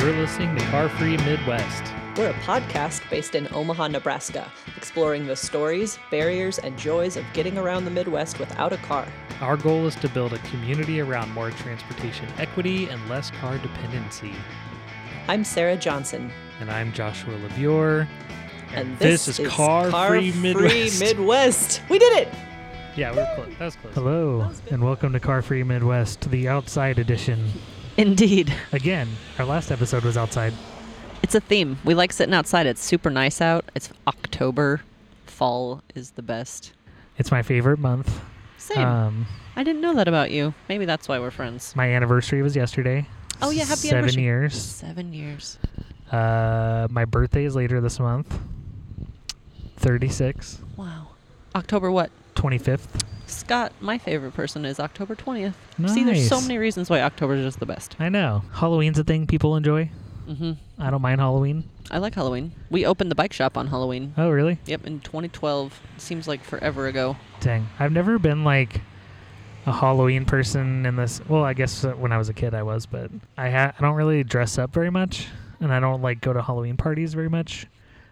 You're listening to Car Free Midwest. We're a podcast based in Omaha, Nebraska, exploring the stories, barriers, and joys of getting around the Midwest without a car. Our goal is to build a community around more transportation equity and less car dependency. I'm Sarah Johnson, And I'm Joshua LeVior. and this this, is Car Free Midwest. Midwest. We did it! Yeah, we were close. That was close. Hello, and welcome to Car Free Midwest, the outside edition. Indeed. Again, our last episode was outside. It's a theme. We like sitting outside. It's super nice out. It's October. Fall is the best. It's my favorite month. Same. Um, I didn't know that about you. Maybe that's why we're friends. my anniversary was yesterday. Oh, yeah, happy Seven anniversary. years. Seven years. Uh, my birthday is later this month. 36. Wow. October what? 25th. Scott, my favorite person is October 20th. See, there's so many reasons why October is just the best. I know. Halloween's a thing people enjoy. hmm I don't mind Halloween. I like Halloween. We opened the bike shop on Halloween. Oh, really? Yep, in 2012. Seems like forever ago. Dang. I've never been like a Halloween person in this. Well, I guess uh, when I was a kid I was, but I ha- I don't really dress up very much and I don't like go to Halloween parties very much.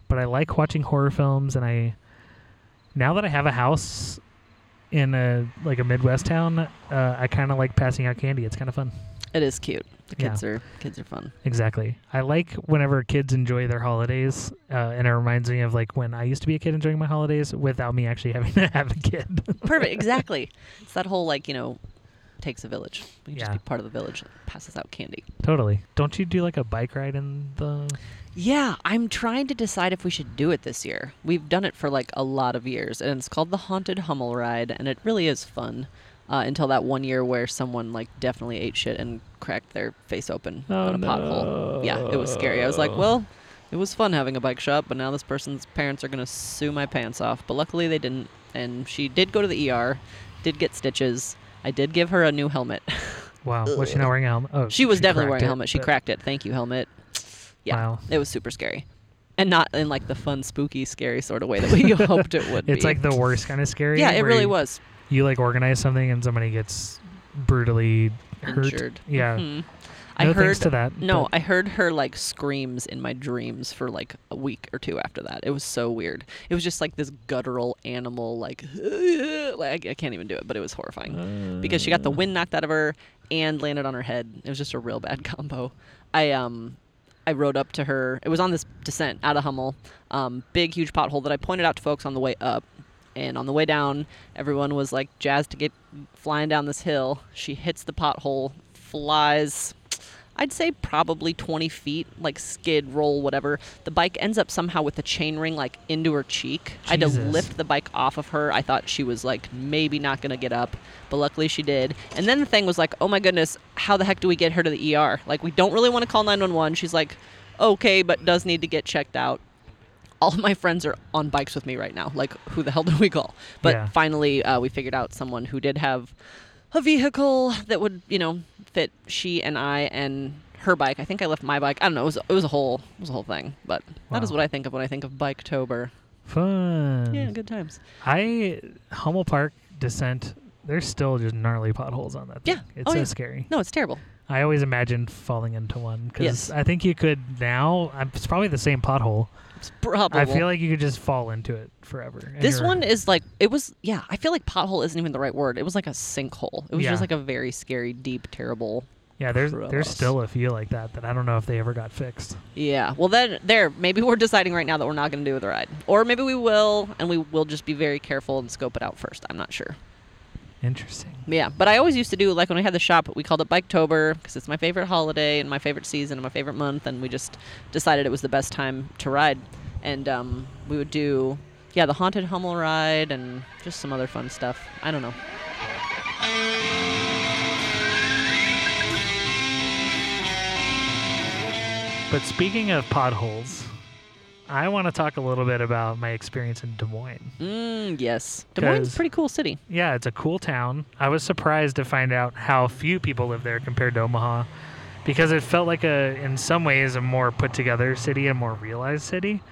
But I like watching horror films and I now that I have a house in a like a Midwest town, uh, I kind of like passing out candy. It's kind of fun. It is cute. The Yeah. kids are kids are fun. Exactly. I like whenever kids enjoy their holidays, uh, and it reminds me of like when I used to be a kid enjoying my holidays without me actually having to have a kid. Perfect. Exactly. it's that whole like you know, takes a village. We Yeah. just be part of the village that passes out candy. Totally. Don't you do like a bike ride in the? Yeah, I'm trying to decide if we should do it this year. We've done it for like a lot of years, and it's called the Haunted Hummel Ride, and it really is fun. Uh, until that one year where someone like definitely ate shit and cracked their face open Oh, on a pothole. Yeah, it was scary. I was like, well, it was fun having a bike shop, but now this person's parents are gonna sue my pants off. But luckily they didn't, and she did go to the ER, did get stitches. I did give her a new helmet. Wow. Was she not wearing a helmet? Oh, she was definitely wearing a it, helmet. She cracked it. Thank you, helmet. Yeah, Wow. it was super scary, and not in like the fun, spooky, scary sort of way that we hoped it would be. It's be. like the worst kind of scary. yeah, it where really you, was You like organize something and somebody gets brutally hurt. injured. Yeah. Mhm. No I heard thanks to that. No, but- I heard her like screams in my dreams for like a week or two after that. It was so weird. It was just like this guttural animal, like, like I can't even do it, but it was horrifying because she got the wind knocked out of her and landed on her head. It was just a real bad combo. I um, I rode up to her. It was on this descent out of Hummel, um, big huge pothole that I pointed out to folks on the way up. And on the way down, everyone was like jazzed to get flying down this hill. She hits the pothole, flies I'd say probably 20 feet, like skid, roll, whatever. The bike ends up somehow with the chain ring like into her cheek. I had to lift the bike off of her. I thought she was like maybe not going to get up, but luckily she did. And then the thing was like, oh my goodness, how the heck do we get her to the ER? Like, we don't really want to call 911. She's like, okay, but does need to get checked out. All of my friends are on bikes with me right now. Like, who the hell do we call? But Yeah. finally, uh, we figured out someone who did have a vehicle that would, you know, fit she and I and her bike. I think I left my bike. I don't know. It was, it was a whole it was a whole thing. But that is what I think of when I think of Bike Tober. Fun. Yeah, good times. I Hummel Park descent. There's still just gnarly potholes on that. Thing. Yeah. It's Oh, so yeah. scary. No, it's terrible. I always imagined falling into one because Yes. I think you could now. It's probably the same pothole. It's probable. I feel like you could just fall into it forever. this one is like it was. Yeah, I feel like pothole isn't even the right word. It was like a sinkhole. It was Yeah. just like a very scary, deep, terrible. Yeah, there's there's Gross. still a few like that that I don't know if they ever got fixed. Yeah. Well, then there. Maybe we're deciding right now that we're not going to do the ride, or maybe we will, and we will just be very careful and scope it out first. I'm not sure. Interesting. Yeah, but I always used to do like when we had the shop, we called it Biketober because it's my favorite holiday and my favorite season and my favorite month, and we just decided it was the best time to ride, and um, we would do yeah the haunted Hummel ride and just some other fun stuff. I don't know. But speaking of potholes, I want to talk a little bit about my experience in Des Moines. Mm, yes, Des Moines is a pretty cool city. Yeah, it's a cool town. I was surprised to find out how few people live there compared to Omaha because it felt like a in some ways a more put together city, a more realized city.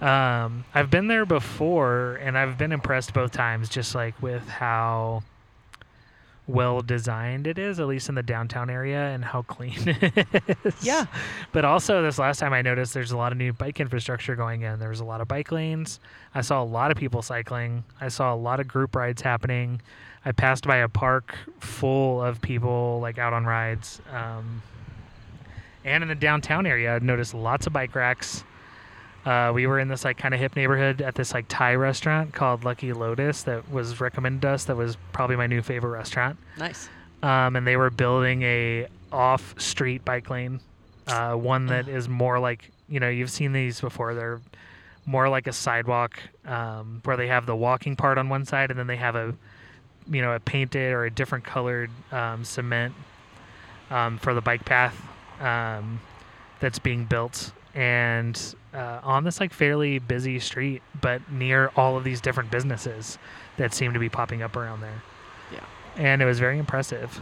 Um, I've been there before and I've been impressed both times just like with how well designed it is, at least in the downtown area, and how clean it is. Yeah. But also, this last time I noticed there's a lot of new bike infrastructure going in. There was a lot of bike lanes. I saw a lot of people cycling. I saw a lot of group rides happening. I passed by a park full of people like out on rides. Um, and in the downtown area, I noticed lots of bike racks. Uh, we were in this like kind of hip neighborhood at this like Thai restaurant called Lucky Lotus that was recommended to us. That was probably my new favorite restaurant. Nice. Um, and they were building a off-street bike lane, uh, one that is more like you know you've seen these before. They're more like a sidewalk um, where they have the walking part on one side and then they have a you know a painted or a different colored um, cement um, for the bike path um, that's being built and uh, on this like fairly busy street but near all of these different businesses that seem to be popping up around there Yeah. and it was very impressive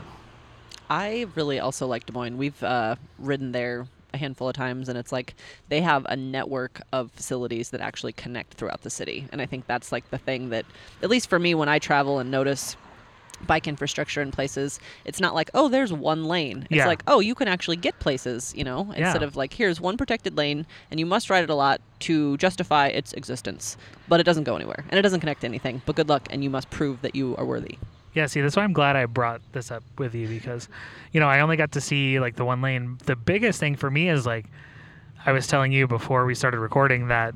I really also like Des Moines. We've uh, ridden there a handful of times, and it's like they have a network of facilities that actually connect throughout the city. And I think that's like the thing that, at least for me, when I travel and notice bike infrastructure in places, it's not like, oh, there's one lane. It's Yeah. like, oh, you can actually get places, you know, instead Yeah. of like, here's one protected lane, and you must ride it a lot to justify its existence. But it doesn't go anywhere, and it doesn't connect to anything. But good luck, and you must prove that you are worthy. Yeah, see, that's why I'm glad I brought this up with you because, you know, I only got to see like the one lane. The biggest thing for me is like, I was telling you before we started recording that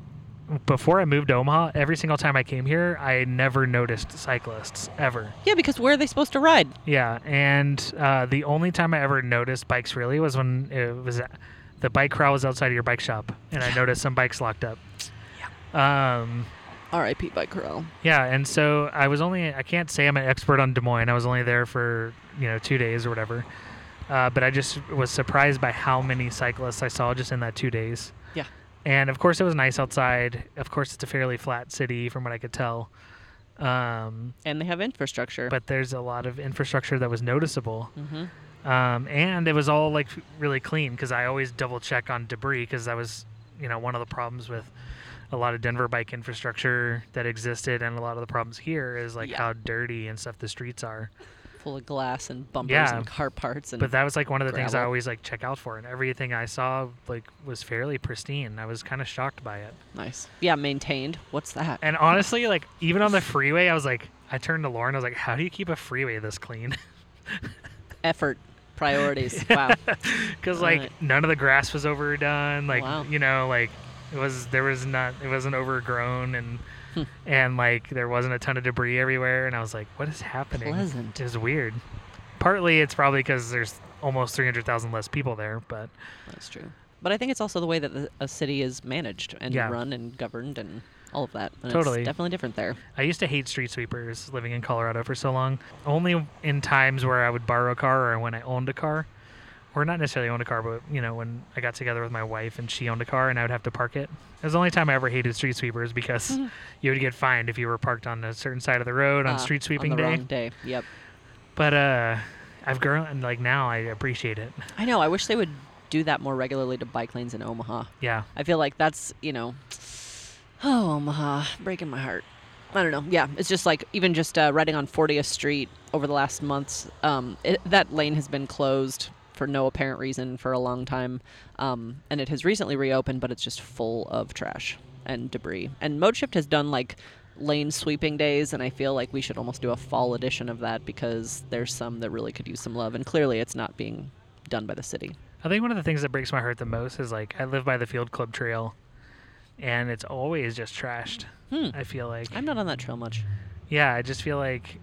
before I moved to Omaha, every single time I came here, I never noticed cyclists ever. Yeah, because where are they supposed to ride? Yeah, and uh, the only time I ever noticed bikes really was when it was the bike corral was outside of your bike shop, and I noticed some bikes locked up. Yeah. Um, R.I.P. Bike Corral. yeah, and so I was only I can't say I'm an expert on Des Moines. I was only there for, you know, 2 days or whatever. Uh, but I just was surprised by how many cyclists I saw just in that 2 days. Yeah. And of course it was nice outside. Of course it's a fairly flat city from what I could tell. Um, And they have infrastructure. but there's a lot of infrastructure that was noticeable. hmm Um, and it was all like really clean because I always double check on debris because that was, you know, one of the problems with a lot of Denver bike infrastructure that existed, and a lot of the problems here is like Yeah. how dirty and stuff the streets are. Full of glass and bumpers Yeah. and car parts and But that was like one of the things I always like check out for, and everything I saw like was fairly pristine. I was kind of shocked by it. nice. Yeah, maintained. What's that? And honestly, like even on the freeway, I was like, I turned to Lauren, I was like, how do you keep a freeway this clean? Effort, priorities. wow. because like Right. none of the grass was overdone like Wow. you know like it was there was not it wasn't overgrown and. And like there wasn't a ton of debris everywhere and i was like what is happening Pleasant. it's weird partly it's probably because there's almost 300000 less people there but That's true. But I think it's also the way that the, a city is managed and Yeah. run and governed and all of that. And Totally. It's definitely different there. i used to hate street sweepers living in colorado for so long only in times where i would borrow a car or when i owned a car or not necessarily owned a car but you know when i got together with my wife and she owned a car and i would have to park it it was the only time i ever hated street sweepers because you would get fined if you were parked on a certain side of the road on Ah, street sweeping on the day. wrong day. Yep. But uh, I've grown and like now I appreciate it. I know. I wish they would do that more regularly to bike lanes in Omaha. Yeah, I feel like that's, you know, oh, Omaha, breaking my heart. I don't know. Yeah, it's just like even just uh, riding on 40th Street over the last months, um, it, that lane has been closed for no apparent reason for a long time. Um, and it has recently reopened, but it's just full of trash and debris. And Mode Shift has done like lane sweeping days, and I feel like we should almost do a fall edition of that because there's some that really could use some love. And clearly it's not being done by the city. I think one of the things that breaks my heart the most is like I live by the Field Club Trail, and it's always just trashed. Hmm. I feel like I'm not on that trail much. yeah, I just feel like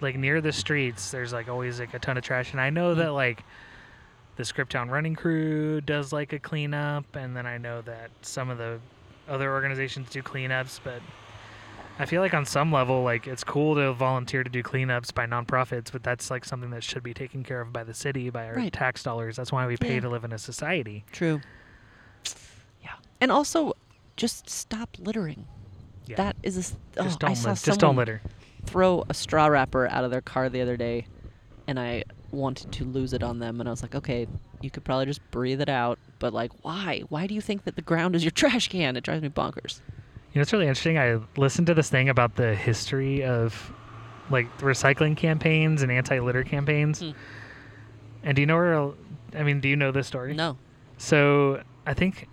like near the streets there's like always like a ton of trash, and I know Hmm. that like the Scriptown Running Crew does like a cleanup, and then I know that some of the other organizations do cleanups, but I feel like on some level, like it's cool to volunteer to do cleanups by nonprofits, but that's like something that should be taken care of by the city, by our Right. tax dollars. That's why we pay Yeah. to live in a society. True. Yeah. And also, just stop littering. Yeah. That is a. Oh, just don't saw lit- just don't litter. throw a straw wrapper out of their car the other day, and I wanted to lose it on them, and I was like, okay, you could probably just breathe it out, but like, why? Why do you think that the ground is your trash can? It drives me bonkers. You know, it's really interesting. I listened to this thing about the history of like recycling campaigns and anti-litter campaigns. Hmm. And do you know where? I mean, do you know this story? No. So I think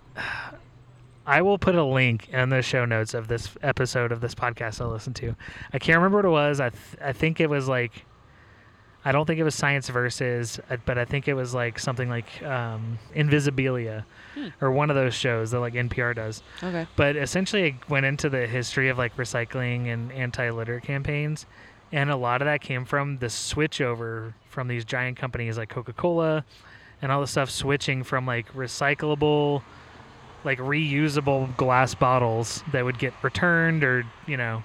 I will put a link in the show notes of this episode of this podcast I listened to. I can't remember what it was. I th- I think it was like I don't think it was Science Versus, uh, but I think it was like something like um, Invisibilia Hmm. or one of those shows that like NPR does. Okay. But essentially, it went into the history of like recycling and anti-litter campaigns, and a lot of that came from the switch over from these giant companies like Coca-Cola and all the stuff switching from like recyclable, like reusable glass bottles that would get returned or you know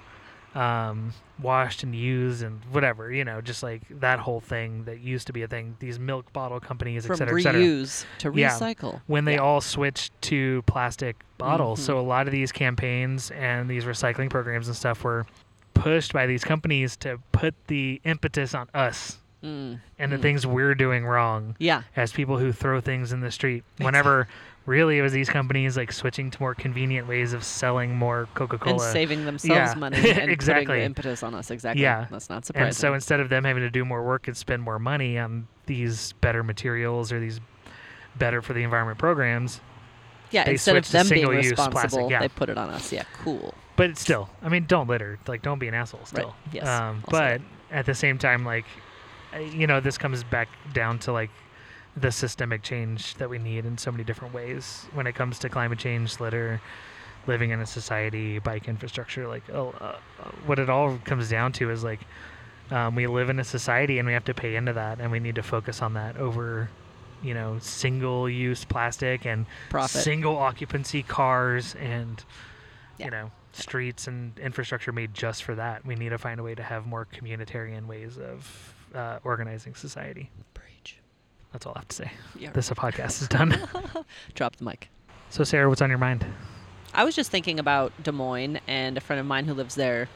um, washed and used and whatever you know just like that whole thing that used to be a thing. These milk bottle companies, et From cetera, et cetera reuse to Yeah. recycle. when they Yeah. all switched to plastic bottles. Mhm. So a lot of these campaigns and these recycling programs and stuff were pushed by these companies to put the impetus on us Mm. and the Mm. things we're doing wrong Yeah. as people who throw things in the street. Whenever really it was these companies like switching to more convenient ways of selling more Coca-Cola. And saving themselves Yeah. money and putting Exactly. the impetus on us. Exactly. Yeah. That's not surprising. and so instead of them having to do more work and spend more money on these better materials or these better for the environment programs, yeah, they instead of them being responsible, yeah. they put it on us. Yeah. Cool. but it's still i mean don't litter like don't be an asshole Right. still Yes, um, but at the same time like you know this comes back down to like the systemic change that we need in so many different ways when it comes to climate change litter living in a society bike infrastructure like uh, what it all comes down to is like um, we live in a society and we have to pay into that and we need to focus on that over you know single use plastic and Profit. single occupancy cars and Yeah. you know streets and infrastructure made just for that we need to find a way to have more communitarian ways of uh, organizing society Preach. that's all i have to say Yeah. this podcast is done Drop the mic. so sarah what's on your mind I was just thinking about Des Moines and a friend of mine who lives there,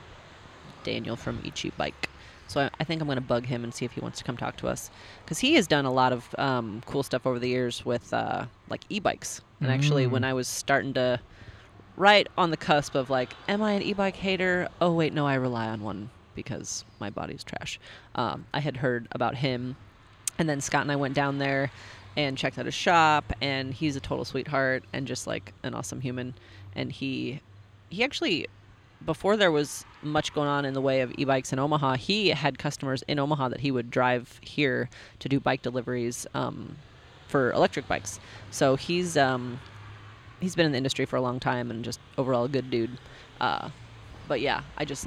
Daniel from Ichi Bike. So I, I think I'm going to bug him and see if he wants to come talk to us because he has done a lot of um, cool stuff over the years with uh, like e-bikes. And actually, when Mm. I was starting to right on the cusp of like, am I an e-bike hater? Oh wait, no, I rely on one because my body's trash. Um, I had heard about him, and then Scott and I went down there and checked out his shop, and he's a total sweetheart and just like an awesome human. And he he actually before there was much going on in the way of e-bikes in Omaha, he had customers in Omaha that he would drive here to do bike deliveries um, for electric bikes. So he's um, he's been in the industry for a long time and just overall a good dude. Uh, but yeah, I just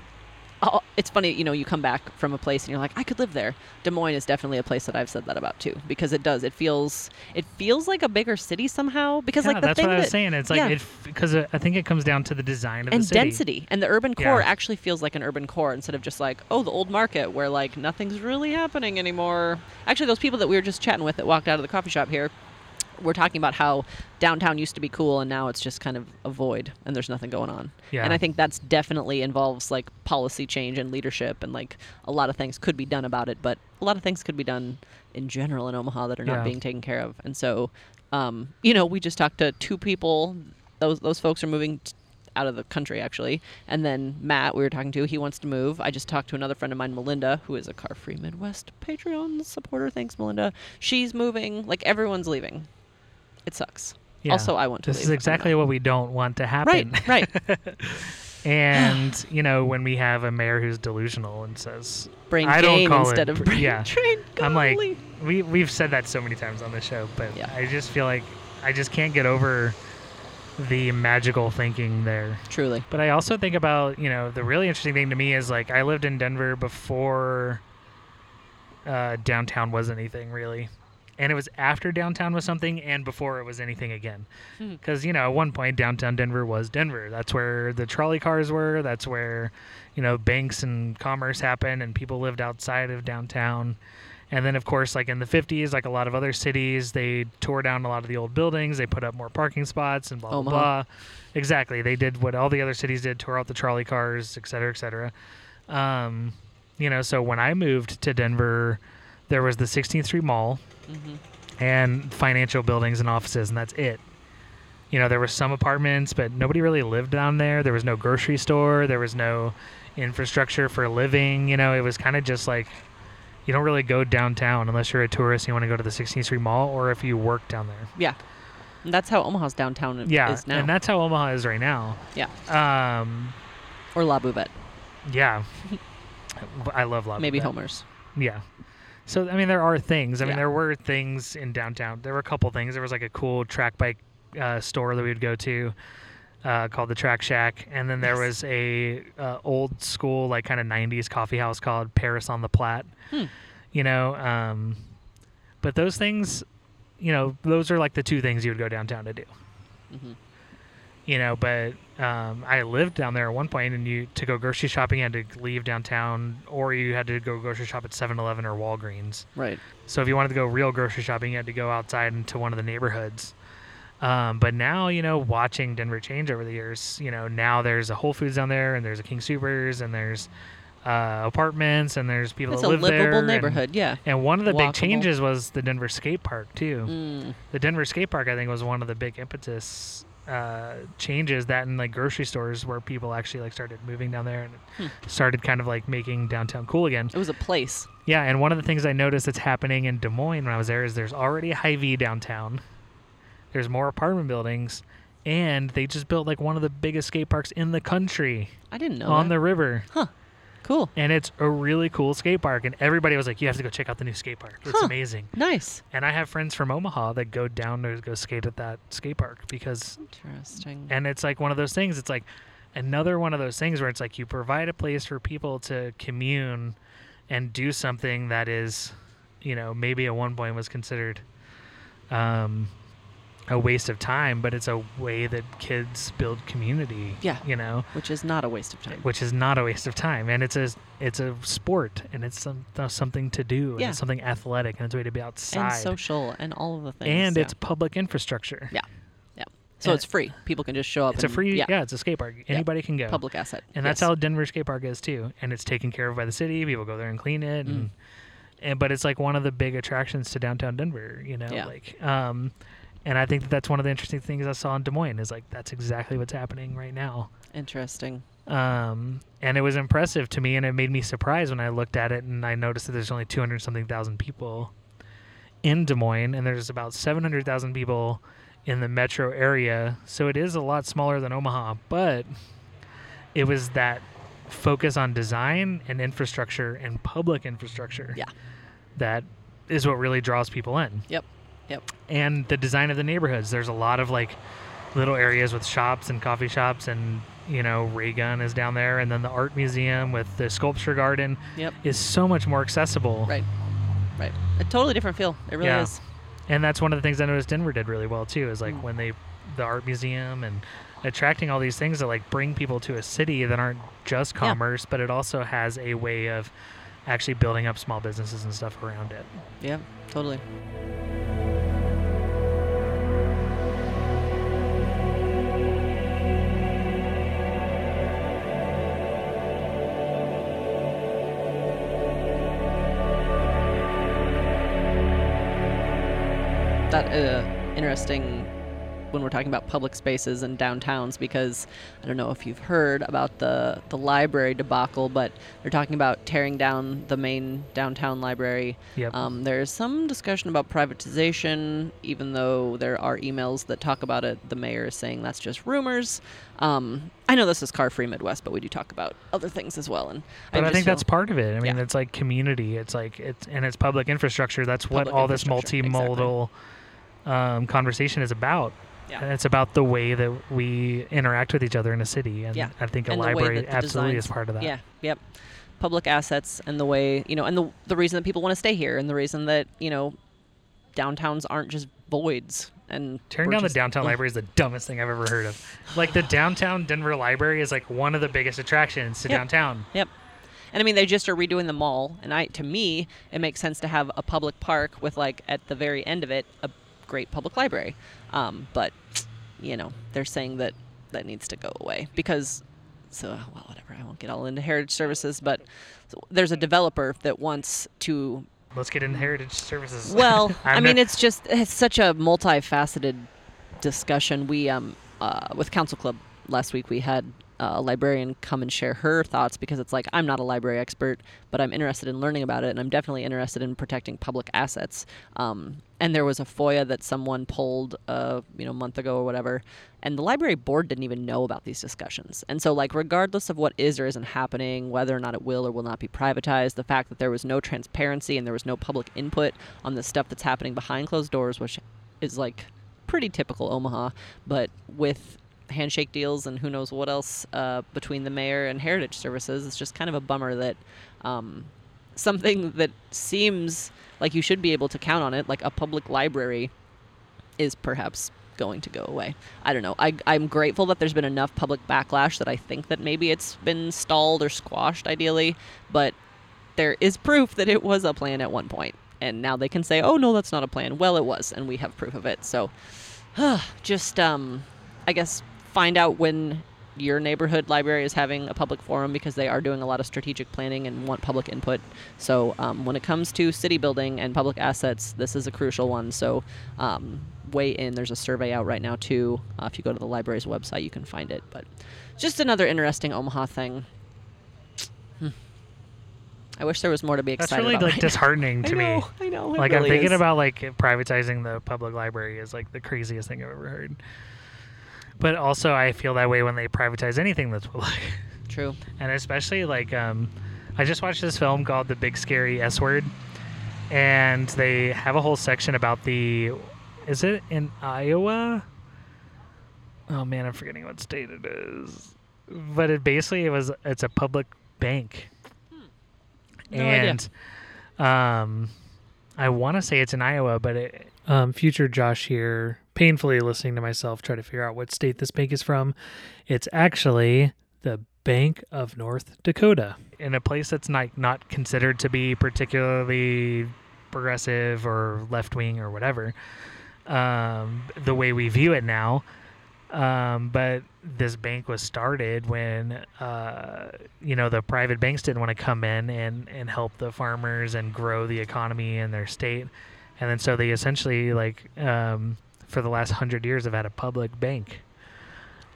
it's funny, you know, you come back from a place and you're like, I could live there. Des Moines is definitely a place that I've said that about too, because it does. It feels it feels like a bigger city somehow. Because yeah, like the that's thing what i was that, saying it's like yeah. it because i think it comes down to the design of and the city density and the urban core Yeah. actually feels like an urban core instead of just like oh the old market where like nothing's really happening anymore actually those people that we were just chatting with that walked out of the coffee shop here were talking about how downtown used to be cool and now it's just kind of a void and there's nothing going on. Yeah. And i think that's definitely involves like policy change and leadership and like a lot of things could be done about it but a lot of things could be done in general in omaha that are not Yeah. being taken care of. And so um, you know we just talked to two people. Those those folks are moving t- out of the country actually. And then matt we were talking to he wants to move. I just talked to another friend of mine melinda who is a car free midwest patreon supporter. Thanks melinda. She's moving. Like everyone's leaving it sucks Yeah. also i want to this is exactly what we don't want to happen right right and you know when we have a mayor who's delusional and says brain I don't call instead it of br- brain yeah. drain. I'm like- we we've said that so many times on the show, but Yeah. I just feel like I just can't get over the magical thinking there. truly. But I also think about, you know, the really interesting thing to me is like I lived in Denver before uh, downtown was anything really. And it was after downtown was something and before it was anything again. Hmm. Because, you know, at one point downtown Denver was Denver. That's where the trolley cars were. That's where, you know, banks and commerce happened and people lived outside of downtown. And then, of course, like in the 50s, like a lot of other cities, they tore down a lot of the old buildings. They put up more parking spots and blah, blah, Omaha. blah. Exactly. They did what all the other cities did, tore out the trolley cars, et cetera, et cetera. Um, you know, so when I moved to Denver, there was the 16th Street Mall hmm and financial buildings and offices, and that's it. You know, there were some apartments, but nobody really lived down there. There was no grocery store. There was no, infrastructure for living. You know, it was kind of just like you don't really go downtown unless you're a tourist and you want to go to the 16th Street Mall or if you work down there. Yeah. And that's how Omaha's downtown Yeah, is now. and that's how Omaha is right now. yeah. Um, Or La Buvette. yeah, I love Love. Maybe Homer's. Yeah. So I mean, there are things. I mean, Yeah. there were things in downtown. There were a couple things. There was like a cool track bike uh, store that we would go to uh, called the Track Shack, and then there Yes. was a uh, old school like kind of '90s coffee house called Paris on the Platte. Hmm. You know, um, but those things, you know, those are like the two things you would go downtown to do. hmm You know, but um, I lived down there at one point, and you to go grocery shopping, you had to leave downtown, or you had to go grocery shop at 7-Eleven or Walgreens. Right. So if you wanted to go real grocery shopping, you had to go outside into one of the neighborhoods. Um, but now, you know, watching Denver change over the years, you know, now there's a Whole Foods down there, and there's a King Soopers, and there's uh, apartments, and there's people It's that live there. It's a livable and- neighborhood. yeah. And, one of the big changes was the Denver skate park too. Mm. The Denver skate park, I think, was one of the big impetus uh, changes that in like grocery stores where people actually like started moving down there and Hmm. started kind of like making downtown cool again. It was a place. Yeah, and one of the things I noticed that's happening in Des Moines when I was there is there's already a Hy-Vee downtown. There's more apartment buildings, and they just built like one of the biggest skate parks in the country I didn't know on that. the river. Cool. And it's a really cool skate park, and everybody was like, "You have to go check out the new skate park. It's Huh. amazing." Nice. And I have friends from Omaha that go down to go skate at that skate park because, Interesting. and it's like one of those things. It's like another one of those things where it's like you provide a place for people to commune and do something that is, you know, maybe at one point was considered um, a waste of time, but it's a way that kids build community. Yeah. You know, Which is not a waste of time. which is not a waste of time, and it's a it's a sport, and it's some, uh, something to do, and Yeah. it's something athletic, and it's a way to be outside, and social and all of the things. and yeah. it's public infrastructure. Yeah. Yeah. So and it's free. People can just show up. It's a free, yeah. yeah, it's a skate park. Anybody can go. public asset. and that's Yes. how Denver skate park is too. And it's taken care of by the city. People go there and clean it, and, Mm. and but it's like one of the big attractions to downtown Denver. You know, Yeah. like um, and I think that that's one of the interesting things I saw in Des Moines is like that's exactly what's happening right now. Interesting. Um, and it was impressive to me, and it made me surprised when I looked at it and I noticed that there's only 200 something thousand people in Des Moines, and there's about 700,000 people in the metro area. So it is a lot smaller than Omaha, but it was that focus on design and infrastructure and public infrastructure. Yeah. That is what really draws people in. Yep. Yep. And the design of the neighborhoods. There's a lot of like little areas with shops and coffee shops and you know, Raygun is down there and then the art museum with the sculpture garden Yep. is so much more accessible. Right. Right. A totally different feel. It really Yeah. is. And that's one of the things I noticed Denver did really well too. Is like Mm. when they, the art museum and attracting all these things that like bring people to a city that aren't just Yeah. commerce, but it also has a way of actually building up small businesses and stuff around it. Yeah. Totally. Interesting when we're talking about public spaces and downtowns because I don't know if you've heard about the the library debacle, but they're talking about tearing down the main downtown library. Yep. Um, there's some discussion about privatization, even though there are emails that talk about it. The mayor is saying that's just rumors. Um, I know this is Car Free Midwest, but we do talk about other things as well. And But I, just think that's part of it. I mean, Yeah. it's like community. It's like it's and it's public infrastructure. That's what Public all this multimodal. exactly. Um, conversation is about. Yeah. It's about the way that we interact with each other in a city. And Yeah. I think a And library absolutely is part of that. Yeah, yep. Public assets and the way you know, and the the reason that people want to stay here, and the reason that you know, downtowns aren't just voids. And Tearing down the downtown ugh. library is the dumbest thing I've ever heard of. Like the downtown Denver library is like one of the biggest attractions to Yep. downtown. Yep. And I mean, they just are redoing the mall, and I, to me, it makes sense to have a public park with like at the very end of it a great public library. Um, but you know, they're saying that that needs to go away because. So well, whatever. I won't get all into heritage services, but there's a developer that wants to Let's get into heritage services. well, I mean, it's just it's such a multifaceted discussion. We um uh, with Council Club last week we had a librarian come and share her thoughts because it's like I'm not a library expert, but I'm interested in learning about it, and I'm definitely interested in protecting public assets. Um, and there was a FOIA that someone pulled, uh, you know, a month ago or whatever, and the library board didn't even know about these discussions. And so, like, regardless of what is or isn't happening, whether or not it will or will not be privatized, the fact that there was no transparency and there was no public input on the stuff that's happening behind closed doors, which is like pretty typical Omaha, but with handshake deals and who knows what else uh, between the mayor and Heritage Services, it's just kind of a bummer that um, something that seems like you should be able to count on it, like a public library, is perhaps going to go away. I don't know. I, I'm grateful that there's been enough public backlash that I think that maybe it's been stalled or squashed, ideally, but there is proof that it was a plan at one point. And now they can say, oh, no, that's not a plan. Well, it was, and we have proof of it. So just, um, I guess, find out when your neighborhood library is having a public forum because they are doing a lot of strategic planning and want public input. So um, when it comes to city building and public assets, this is a crucial one. So um, weigh in. There's a survey out right now too. Uh, if you go to the library's website, you can find it. But just another interesting Omaha thing. Hmm. I wish there was more to be That's excited really about. like disheartening to I know, me. I know. Like I'm thinking is. about like privatizing the public library is like the craziest thing I've ever heard. But also, I feel that way when they privatize anything that's public, True. and especially like um, I just watched this film called The Big Scary S Word, and they have a whole section about the. Is it in Iowa? Oh man, I'm forgetting what state it is. But it basically it was it's a public bank. No idea. and um I want to say it's in Iowa, but it, um, future Josh here, painfully listening to myself try to figure out what state this bank is from. It's actually the Bank of North Dakota, in a place that's not not considered to be particularly progressive or left wing or whatever. Um, the way we view it now, um, but this bank was started when uh, you know the private banks didn't want to come in and, and help the farmers and grow the economy in their state, and then so they essentially like um, for the last hundred years have had a public bank.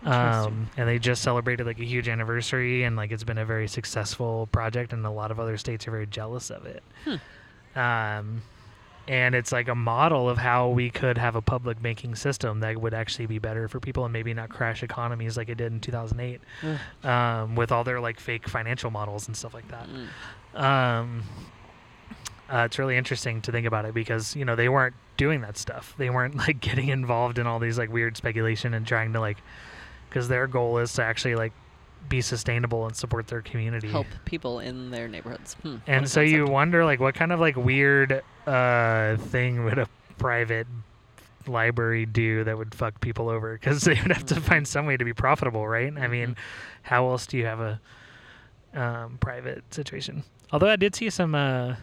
Um, and they just celebrated like a huge anniversary, and like it's been a very successful project, and a lot of other states are very jealous of it. Um, and it's like a model of how we could have a public banking system that would actually be better for people and maybe not crash economies like it did in 2008 Ugh. um, with all their like fake financial models and stuff like that. Mm. Um, uh, it's really interesting to think about it because you know they weren't doing that stuff. They weren't like getting involved in all these like weird speculation and trying to like because their goal is to actually like be sustainable and support their community. Help people in their neighborhoods. Hmm, And so you wonder like what kind of like weird uh thing would a private library do that would fuck people over because they would have to find some way to be profitable, right? I mean, how else do you have a um, private situation? Although I did see some uh,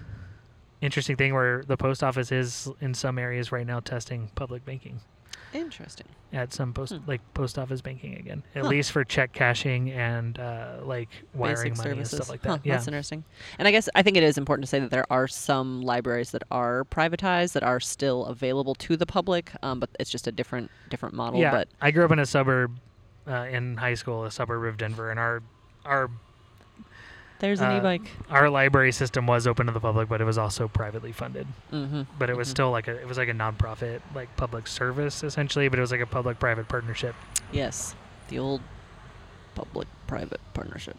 interesting thing where the post office is in some areas right now testing public banking Interesting. at some post Hmm. like post office banking again, at Huh. least for check cashing and uh, like wiring Basic money services. and stuff like that. Huh, yeah. That's interesting. And I guess I think it is important to say that there are some libraries that are privatized that are still available to the public, um, but it's just a different different model. Yeah, But I grew up in a suburb uh, in high school, a suburb of Denver, and our our there's an uh, e-bike. our library system was open to the public, but it was also privately funded. Mm-hmm. But it was Mhm. still like a it was like a nonprofit, like public service essentially, but it was like a public-private partnership. Yes, the old public-private partnership.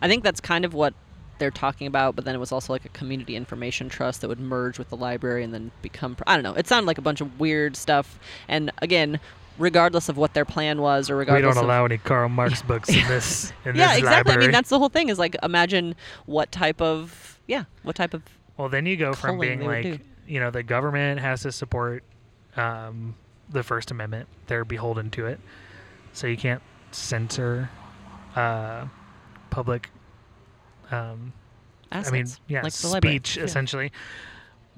I think that's kind of what they're talking about, but then it was also like a community information trust that would merge with the library and then become. I don't know. It sounded like a bunch of weird stuff. And again, regardless of what their plan was, or regardless. We don't of allow any Karl Marx books in this in yeah, this exactly. library. I mean, that's the whole thing. Is like imagine what type of yeah, what type of well, then you go from being like, you know, the government has to support um, the First Amendment; they're beholden to it, so you can't censor uh, public um, assets. I mean, yeah, like speech Yeah. essentially.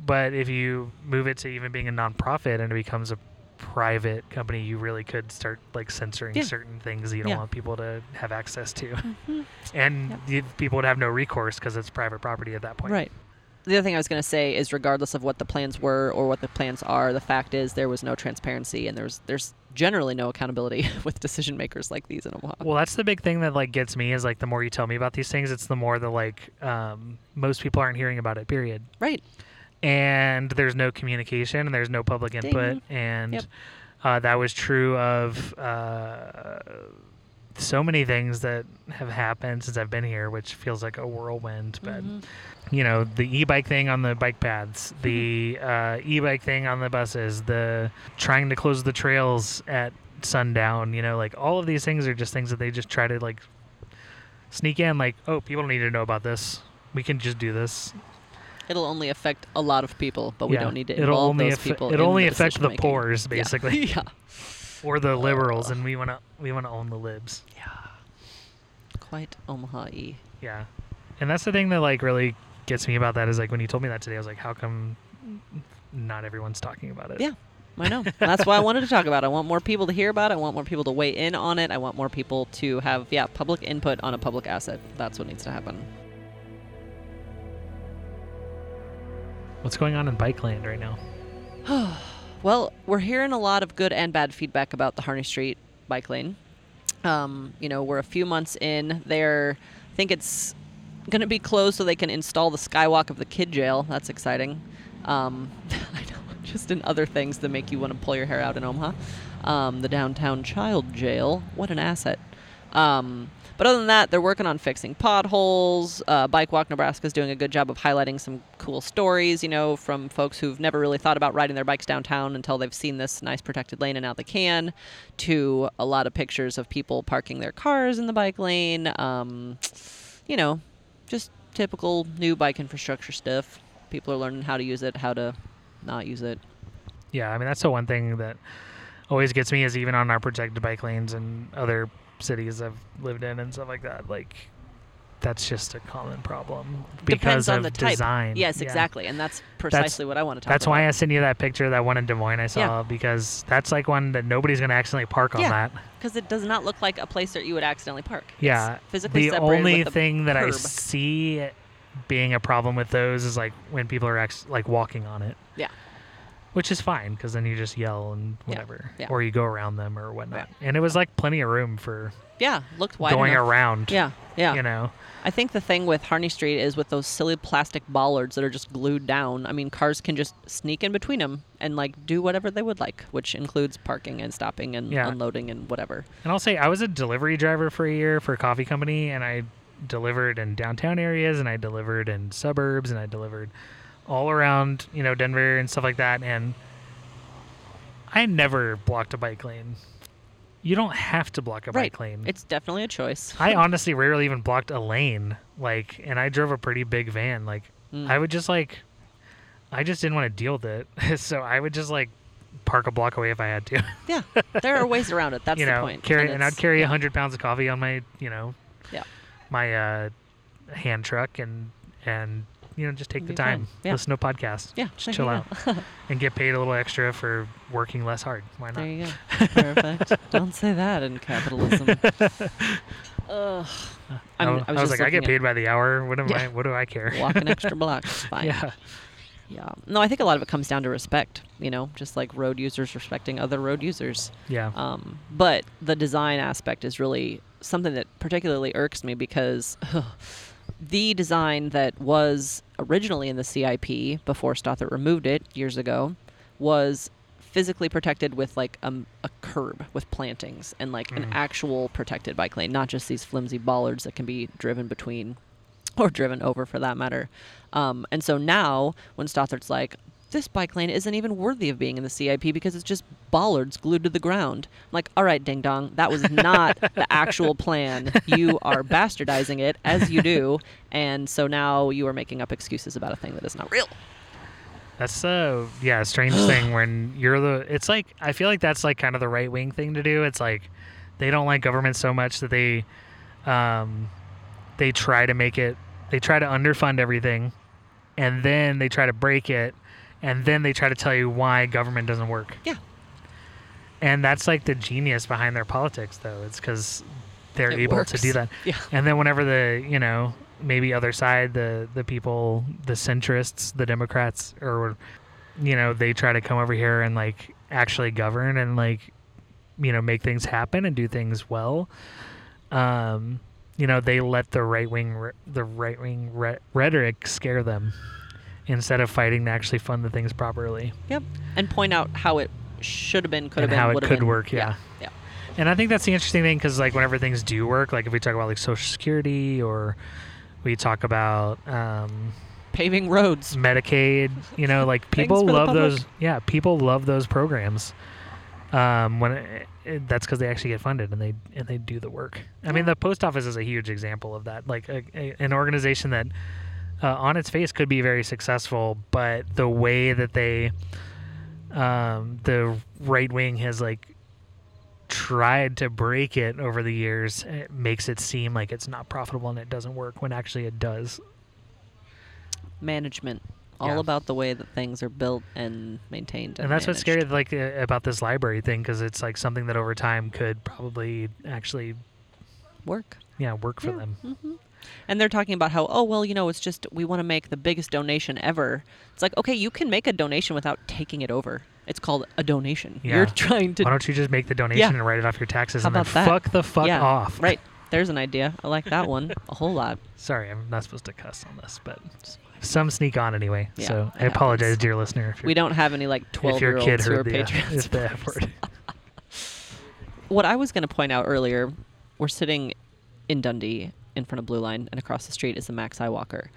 But if you move it to even being a nonprofit and it becomes a private company, you really could start like censoring Yeah. certain things you don't Yeah. want people to have access to, Mhm. and Yep. you, people would have no recourse because it's private property at that point. Right. The other thing I was going to say is, regardless of what the plans were or what the plans are, the fact is there was no transparency, and there's there's generally no accountability with decision makers like these in Omaha. Well, that's the big thing that like gets me is like the more you tell me about these things, it's the more that like um, most people aren't hearing about it. Period. right. And there's no communication and there's no public Ding. input, and Yep. uh, that was true of uh, so many things that have happened since I've been here, which feels like a whirlwind. But Mhm. you know, the e-bike thing on the bike paths, Mm-hmm. the uh, e-bike thing on the buses, the trying to close the trails at sundown. You know, like all of these things are just things that they just try to like sneak in. Like, oh, people don't need to know about this. We can just do this. It'll only affect a lot of people, but we Yeah, don't need to it'll involve only those people. it'll only the affect the poors, basically. yeah. or the uh, liberals, and we want to we want to own the libs. Yeah. Quite Omaha-y. Yeah, and that's the thing that like really gets me about that is like when you told me that today, I was like, how come not everyone's talking about it? Yeah. I know. That's why I wanted to talk about it. I want more people to hear about it. I want more people to weigh in on it. I want more people to have, yeah, public input on a public asset. That's what needs to happen. What's going on in bike land right now? Well, we're hearing a lot of good and bad feedback about the Harney Street bike lane. Um, you know, we're a few months in. They're, I think it's going to be closed so they can install the skywalk of the kid jail. That's exciting. Um, I know, just in other things that make you want to pull your hair out in Omaha. Um, the downtown child jail. What an asset. Um, but other than that, they're working on fixing potholes. Uh, Bike Walk Nebraska is doing a good job of highlighting some cool stories, you know, from folks who've never really thought about riding their bikes downtown until they've seen this nice protected lane and now they can, to a lot of pictures of people parking their cars in the bike lane. Um, you know, just typical new bike infrastructure stuff. People are learning how to use it, how to not use it. Yeah, I mean that's the one thing that always gets me is even on our protected bike lanes and other cities I've lived in and stuff like that. Like that's just a common problem because Depends on of the type. design. Yes, Yeah. exactly. And that's precisely what I want to talk That's about. why I sent you that picture that one in Des Moines I saw Yeah. because that's like one that nobody's gonna accidentally park on Yeah. that. Because it does not look like a place that you would accidentally park. It's Yeah, physically the separated only with a thing that I curb. see being a problem with those is like when people are actually like walking on it. Yeah. Which is fine because then you just yell and whatever, yeah. or you go around them or whatnot. And it was like plenty of room for Yeah, looked wide going enough. around. Yeah, yeah. You know, I think the thing with Harney Street is with those silly plastic bollards that are just glued down. I mean, cars can just sneak in between them and like do whatever they would like, which includes parking and stopping and Yeah. unloading and whatever. and I'll say I was a delivery driver for a year for a coffee company, and I delivered in downtown areas, and I delivered in suburbs, and I delivered all around, you know, Denver and stuff like that. And I never blocked a bike lane. You don't have to block a right. bike lane. It's definitely a choice. I honestly rarely even blocked a lane. Like, and I drove a pretty big van. Like, Mm. I would just like, I just didn't want to deal with it. so I would just like park a block away if I had to. yeah, there are ways around it. That's you the point. carry, and, I'd carry a yeah. hundred pounds of coffee on my, you know, Yeah. my uh, hand truck, and and you know just take the time, Yeah. listen to a podcast, Yeah, just chill out, and get paid a little extra for working less hard. Why not? There you go. Perfect. Don't say that in capitalism. Ugh. I, I'm- wa- I I was was, like, I get paid by the hour. What am Yeah. I? What do I care? Walk an extra block. Fine. yeah, Yeah. No, I think a lot of it comes down to respect, you know, just like road users respecting other road users. yeah, Um, but the design aspect is really something that particularly irks me because the design that was originally in the CIP before Stothert removed it years ago was physically protected with like um, a curb with plantings and like an Mhm. actual protected bike lane, not just these flimsy bollards that can be driven between or driven over for that matter. Um, and so now when Stothart's like, this bike lane isn't even worthy of being in the CIP because it's just bollards glued to the ground. I'm like, all right, ding dong, that was not the actual plan. You are bastardizing it as you do, and so now you are making up excuses about a thing that is not real. that's uh yeah, a strange thing when you're the. It's like I feel like that's like kind of the right wing thing to do. It's like they don't like government so much that they, um, they try to make it. They try to underfund everything, and then they try to break it, and then they try to tell you why government doesn't work. Yeah. And that's like the genius behind their politics, though. It's because they're It able to do that. Yeah. And then whenever the you know maybe other side, the the people, the centrists, the Democrats, or you know they try to come over here and like actually govern and like you know make things happen and do things well. Um, you know they let the right wing re- the right wing re- rhetoric scare them instead of fighting to actually fund the things properly. Yep. And point out how it should have been, could have been, how it could been. work, yeah. Yeah. And I think that's the interesting thing because like whenever things do work, like if we talk about like Social Security or we talk about um, Paving roads. Medicaid, you know, like people love those. Yeah, people love those programs. Um, when it, it, that's because they actually get funded and they and they do the work. I mean, the post office is a huge example of that. Like a, a, an organization that, uh, on its face, could be very successful, but the way that they, um, the right wing has like tried to break it over the years, it makes it seem like it's not profitable and it doesn't work when actually it does. Management. All Yeah. about the way that things are built and maintained. And, and that's what's scary like uh, about this library thing because it's like something that over time could probably actually Work. yeah work for Yeah. them hmm And they're talking about how, oh, well, you know, it's just we want to make the biggest donation ever. It's like, okay, you can make a donation without taking it over. It's called a donation. Yeah. You're trying to. why don't you just make the donation and write it off your taxes How and then that? fuck the fuck yeah, off Right. There's an idea. I like that one a whole lot. sorry i'm not supposed to cuss on this but some sneak on anyway Yeah, so i apologize dear listener if, We don't have any like if 12 year olds who are the, uh, the word. what I was going to point out earlier, we're sitting in Dundee in front of Blue Line, and across the street is the Max Walker,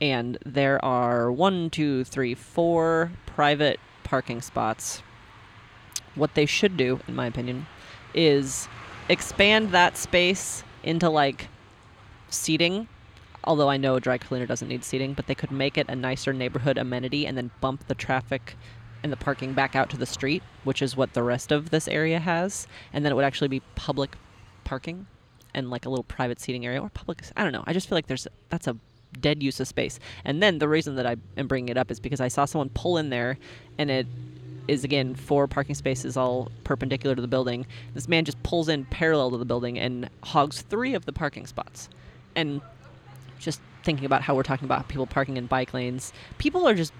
and there are one, two, three, four private parking spots. What they should do, in my opinion, is expand that space into like seating. Although I know a dry cleaner doesn't need seating, but they could make it a nicer neighborhood amenity and then bump the traffic and the parking back out to the street, which is what the rest of this area has. And then it would actually be public parking and like a little private seating area or public. I don't know. I just feel like there's that's a dead use of space. And then the reason that I am bringing it up is because I saw someone pull in there and it is again four parking spaces all perpendicular to the building. This man just pulls in parallel to the building and hogs three of the parking spots. And just thinking about how we're talking about people parking in bike lanes, people are just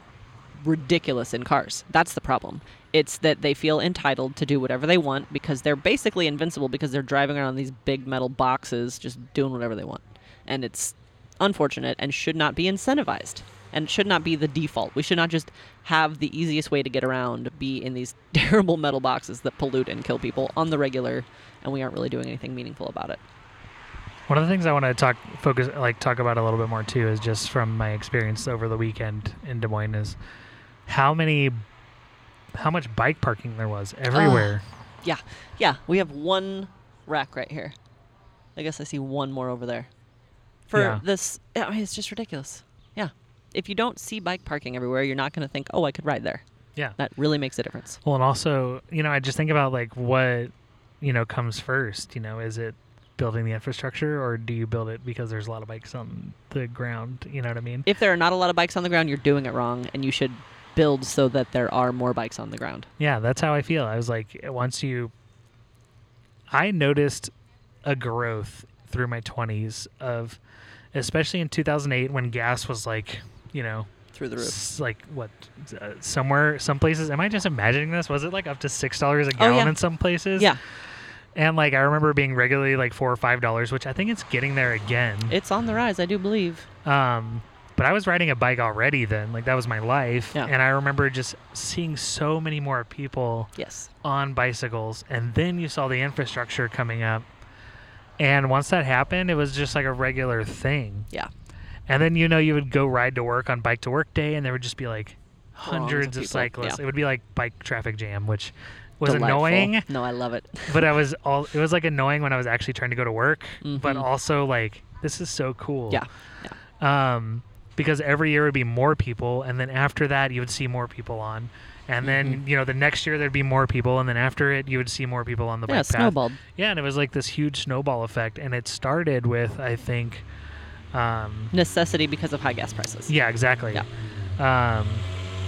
ridiculous in cars. That's the problem. It's that they feel entitled to do whatever they want because they're basically invincible because they're driving around these big metal boxes just doing whatever they want. And it's unfortunate and should not be incentivized and should not be the default. We should not just have the easiest way to get around be in these terrible metal boxes that pollute and kill people on the regular and we aren't really doing anything meaningful about it. One of the things I want to talk focus like talk about a little bit more too is just from my experience over the weekend in Des Moines is how many how much bike parking there was everywhere. Yeah. Yeah, we have one rack right here. I guess I see one more over there. For Yeah. this, I mean, it's just ridiculous. Yeah. If you don't see bike parking everywhere, you're not going to think, oh, I could ride there. yeah. That really makes a difference. Well, and also, you know, I just think about like what, you know, comes first. You know, is it building the infrastructure or do you build it because there's a lot of bikes on the ground? You know what I mean? If there are not a lot of bikes on the ground, you're doing it wrong, and you should build so that there are more bikes on the ground. Yeah, that's how I feel. I was like, once you, I noticed a growth through my 20s of, especially in 2008 when gas was like, you know, Through the roof. s- like what, uh, somewhere, some places. Am I just imagining this? Was it like up to six dollars a Oh, gallon yeah. in some places? Yeah, And like I remember being regularly like four or five dollars, which I think it's getting there again. it's on the rise, I do believe. Um, but I was riding a bike already then, like that was my life, Yeah. and I remember just seeing so many more people Yes. on bicycles, and then you saw the infrastructure coming up, and once that happened, it was just like a regular thing. Yeah. And then you know you would go ride to work on bike to work day, and there would just be like hundreds of, people, cyclists. yeah. It would be like bike traffic jam, which was Delightful. annoying No, I love it. but I was all it was like annoying when I was actually trying to go to work, but Mhm. also like this is so cool. Yeah. Um, because every year would be more people, and then after that you would see more people on, and then Mhm. you know the next year there'd be more people, and then after it you would see more people on the Yeah, bike path. snowballed. Yeah, and it was like this huge snowball effect, and it started with I think, um, Necessity because of high gas prices. yeah, exactly. Yeah. Um,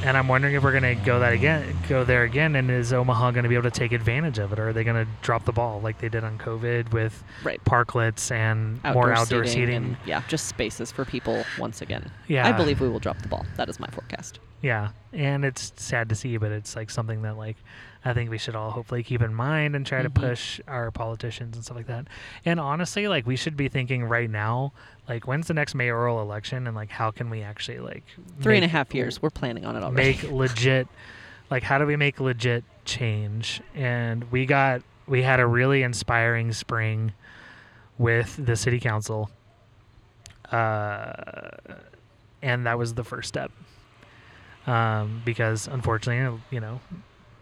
and I'm wondering if we're gonna go that again, go there again, and is Omaha gonna be able to take advantage of it, or are they gonna drop the ball like they did on COVID with Right. parklets and more outdoor seating? and yeah, just spaces for people once again. Yeah. I believe we will drop the ball. That is my forecast. Yeah, and it's sad to see, but it's like something that like I think we should all hopefully keep in mind and try to Mhm. push our politicians and stuff like that. And honestly, like we should be thinking right now, like when's the next mayoral election, and like how can we actually like Three and a half years. We're planning on it already. make legit like how do we make legit change and we got we had a really inspiring spring with the city council uh, and that was the first step um, because unfortunately you know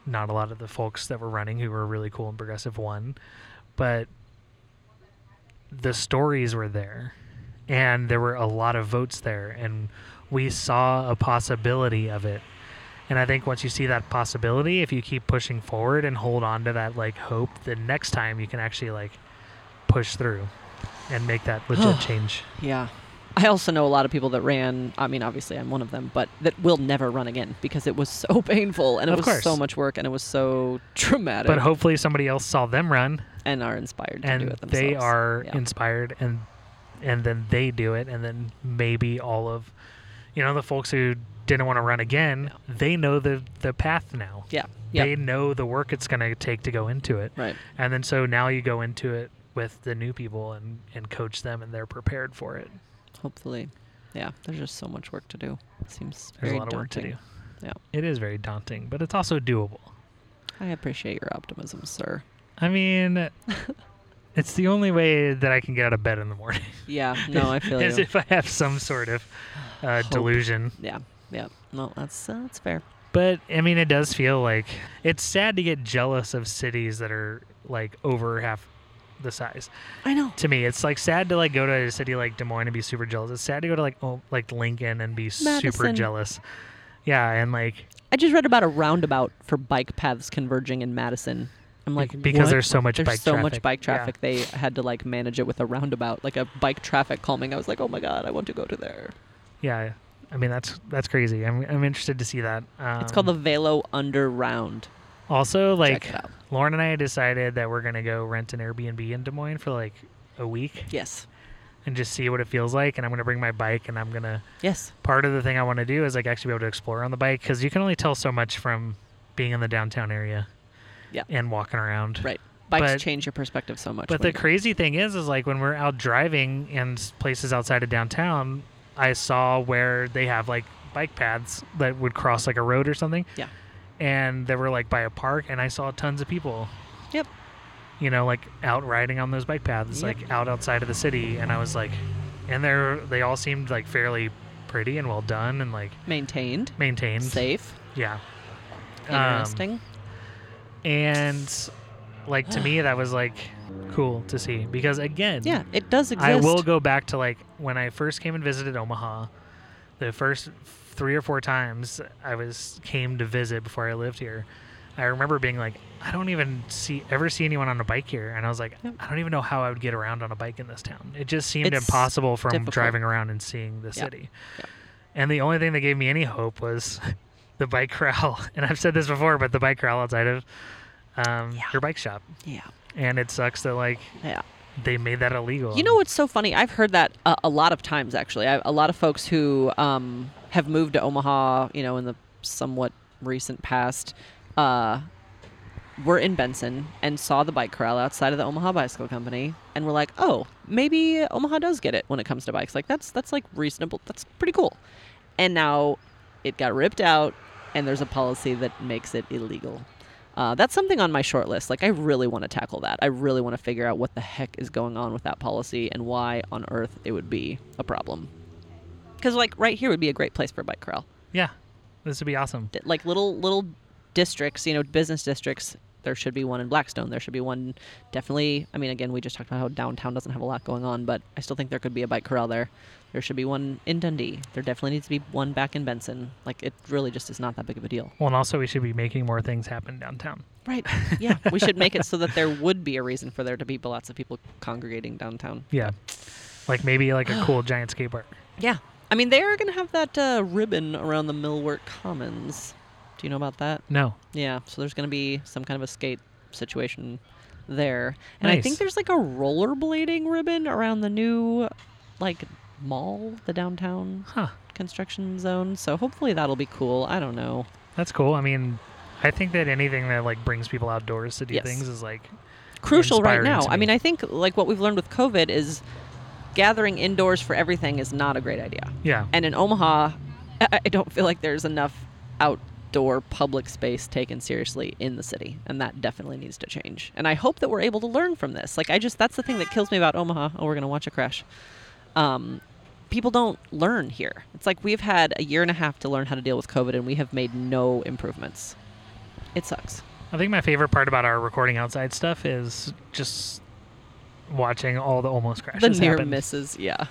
not a lot of the folks that were running who were really cool and progressive won but the stories were there. And there were a lot of votes there and we saw a possibility of it. And i think once you see that possibility if you keep pushing forward and hold on to that like hope the next time you can actually like push through and make that legit change. Yeah. I also know a lot of people that ran. I mean, obviously, I'm one of them, but that will never run again because it was so painful and it Of was course. so much work and it was so traumatic. but hopefully somebody else saw them run and are inspired to do it themselves. they are Yeah. inspired and and then they do it and then maybe all of you know the folks who didn't want to run again they know the the path now Yeah. Yeah. they know the work it's going to take to go into it Right. and then so now you go into it with the new people and and coach them and they're prepared for it Hopefully. Yeah. There's just so much work to do. It seems there's very a lot of work to daunting. do Yeah. it is very daunting but it's also doable I appreciate your optimism, sir. i mean it's the only way that i can get out of bed in the morning Yeah. No, I feel is you. if i have some sort of uh, delusion Yeah. Yeah. No, that's uh, that's fair. But I mean, it does feel like it's sad to get jealous of cities that are like over half the size. I know. To me, it's like sad to like go to a city like Des Moines and be super jealous. It's sad to go to like oh, like Lincoln and be super jealous. Yeah, and like I just read about a roundabout for bike paths converging in Madison. I'm like, because what? there's so much There's bike so traffic. much bike Yeah. traffic. They had to like manage it with a roundabout, like a bike traffic calming. I was like, oh my god, I want to go to there. Yeah, I mean that's that's crazy. I'm I'm interested to see that. Um, it's called the Velo Underround. Also like Check it out. Lauren and I decided that we're gonna go rent an Airbnb in Des Moines for like a week Yes. and just see what it feels like. And I'm gonna bring my bike and I'm gonna Yes. part of the thing I want to do is like actually be able to explore on the bike because you can only tell so much from being in the downtown area. Yeah. And walking around. Right. Bikes But- change your perspective so much. But the crazy thing is, is like when we're out driving in places outside of downtown, I saw where they have like bike paths that would cross like a road or something. Yeah. And they were like by a park, and I saw tons of people. Yep. You know, like out riding on those bike paths, Yep. like out outside of the city, and I was like, and they're they all seemed like fairly pretty and well done and like maintained, maintained. safe, Yeah. Um, interesting. and like to me that was like cool to see because again yeah, it does exist. I will go back to like when I first came and visited Omaha the first three or four times I was came to visit before I lived here I remember being like I don't even see ever see anyone on a bike here and I was like. I don't even know how I would get around on a bike in this town it just seemed It's impossible from difficult. driving around and seeing the city and the only thing that gave me any hope was the bike corral and I've said this before but the bike corral outside of um, Yeah. your bike shop Yeah, and it sucks that like yeah. they made that illegal. You know what's so funny? I've heard that a, a lot of times, actually. I, a lot of folks who um, have moved to Omaha, you know, in the somewhat recent past, uh, were in Benson and saw the bike corral outside of the Omaha Bicycle Company, and were like, "Oh, maybe Omaha does get it when it comes to bikes. Like that's that's like reasonable. That's pretty cool." And now it got ripped out, and there's a policy that makes it illegal. Uh, that's something on my short list. Like, I really want to tackle that. I really want to figure out what the heck is going on with that policy and why on earth it would be a problem. Because, like, right here would be a great place for a bike corral. Yeah, this would be awesome. Like little little districts, you know, business districts. There should be one in Blackstone. There should be one, definitely. I mean, again, we just talked about how downtown doesn't have a lot going on, but I still think there could be a bike corral there. There should be one in Dundee. There definitely needs to be one back in Benson. Like, it really just is not that big of a deal. Well, and also we should be making more things happen downtown. Right. Yeah. we should make it so that there would be a reason for there to be lots of people congregating downtown. Yeah, like maybe like a cool giant skate park. Yeah. I mean, they are going to have that uh, ribbon around the Millwork Commons. Do you know about that? No. Yeah, so there's going to be some kind of a skate situation there. And I think there's like a rollerblading ribbon around the new like mall, the downtown Huh. construction zone. So hopefully that'll be cool. I don't know. That's cool. I mean, I think that anything that like brings people outdoors to do Yes. things is like Crucial right now. I mean, I think like what we've learned with COVID is gathering indoors for everything is not a great idea. yeah. And in Omaha, I don't feel like there's enough outdoor public space taken seriously in the city, and that definitely needs to change. And I hope that we're able to learn from this. Like, I just that's the thing that kills me about Omaha. Oh, we're gonna watch a crash. Um, people don't learn here. It's like we've had a year and a half to learn how to deal with COVID, and we have made no improvements. It sucks. I think my favorite part about our recording outside stuff is just watching all the almost crashes. the near happen. misses yeah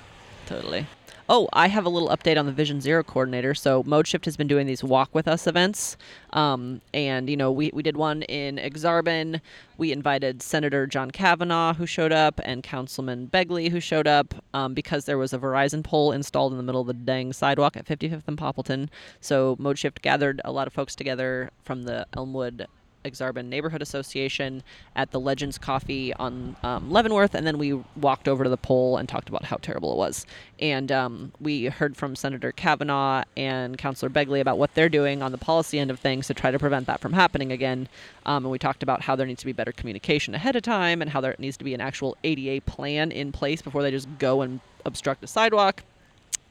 totally oh i have a little update on the vision zero coordinator so mode shift has been doing these walk with us events um, and you know we, we did one in aksarben we invited senator john cavanaugh who showed up and councilman begley who showed up um, because there was a verizon pole installed in the middle of the dang sidewalk at 55th and poppleton so mode shift gathered a lot of folks together from the elmwood Aksarben Neighborhood Association at the Legends Coffee on um, Leavenworth, and then we walked over to the pole and talked about how terrible it was. And um, we heard from Senator Cavanaugh and Councilor Begley about what they're doing on the policy end of things to try to prevent that from happening again. Um, and we talked about how there needs to be better communication ahead of time, and how there needs to be an actual ADA plan in place before they just go and obstruct a sidewalk.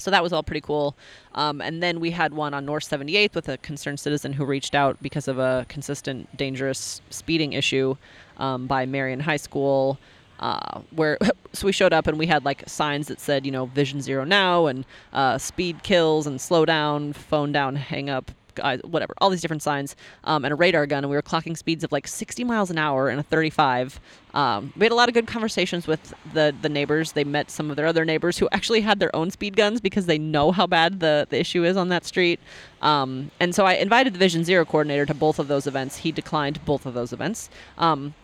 So that was all pretty cool. Um, and then we had one on North 78th with a concerned citizen who reached out because of a consistent dangerous speeding issue um, by Marian High School. Uh, where so we showed up and we had like signs that said you know Vision Zero now and uh, speed kills and slow down, phone down, hang up, guys, whatever, all these different signs, um, and a radar gun, and we were clocking speeds of like 60 miles an hour and a 35. Um, we had a lot of good conversations with the the neighbors. They met some of their other neighbors who actually had their own speed guns because they know how bad the the issue is on that street. Um, and so I invited the Vision Zero coordinator to both of those events. He declined both of those events. Um,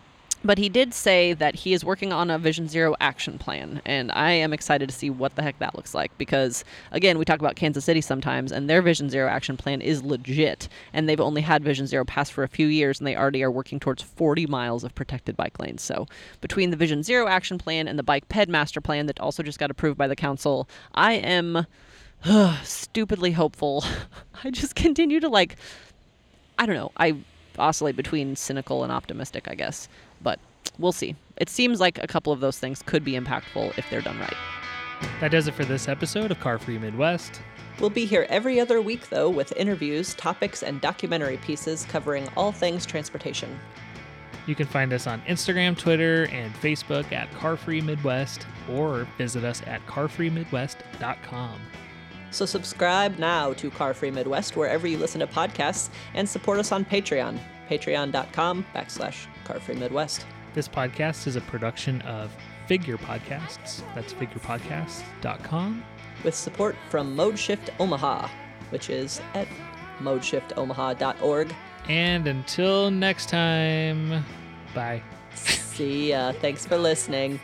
but he did say that he is working on a Vision Zero action plan, and I am excited to see what the heck that looks like because, again, we talk about Kansas City sometimes, and their Vision Zero action plan is legit, and they've only had Vision Zero pass for a few years, and they already are working towards 40 miles of protected bike lanes. So, between the Vision Zero action plan and the Bike Ped master plan that also just got approved by the council, I am stupidly hopeful. I just continue to like I don't know. I oscillate between cynical and optimistic, I guess. But we'll see. It seems like a couple of those things could be impactful if they're done right. That does it for this episode of Car Free Midwest. We'll be here every other week, though, with interviews, topics, and documentary pieces covering all things transportation. You can find us on Instagram, Twitter, and Facebook at Car Free Midwest, or visit us at carfreemidwest.com. So subscribe now to Car Free Midwest wherever you listen to podcasts and support us on Patreon, patreon.com backslash Car Free Midwest. This podcast is a production of Figure Podcasts. That's figurepodcasts.com. with support from Mode Shift Omaha, which is at modeshiftomaha.org. And until next time, bye. See ya. Thanks for listening.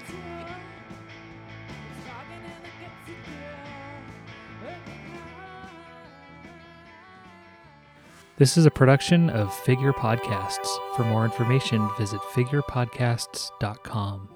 This is a production of Figure Podcasts. For more information, visit figurepodcasts.com.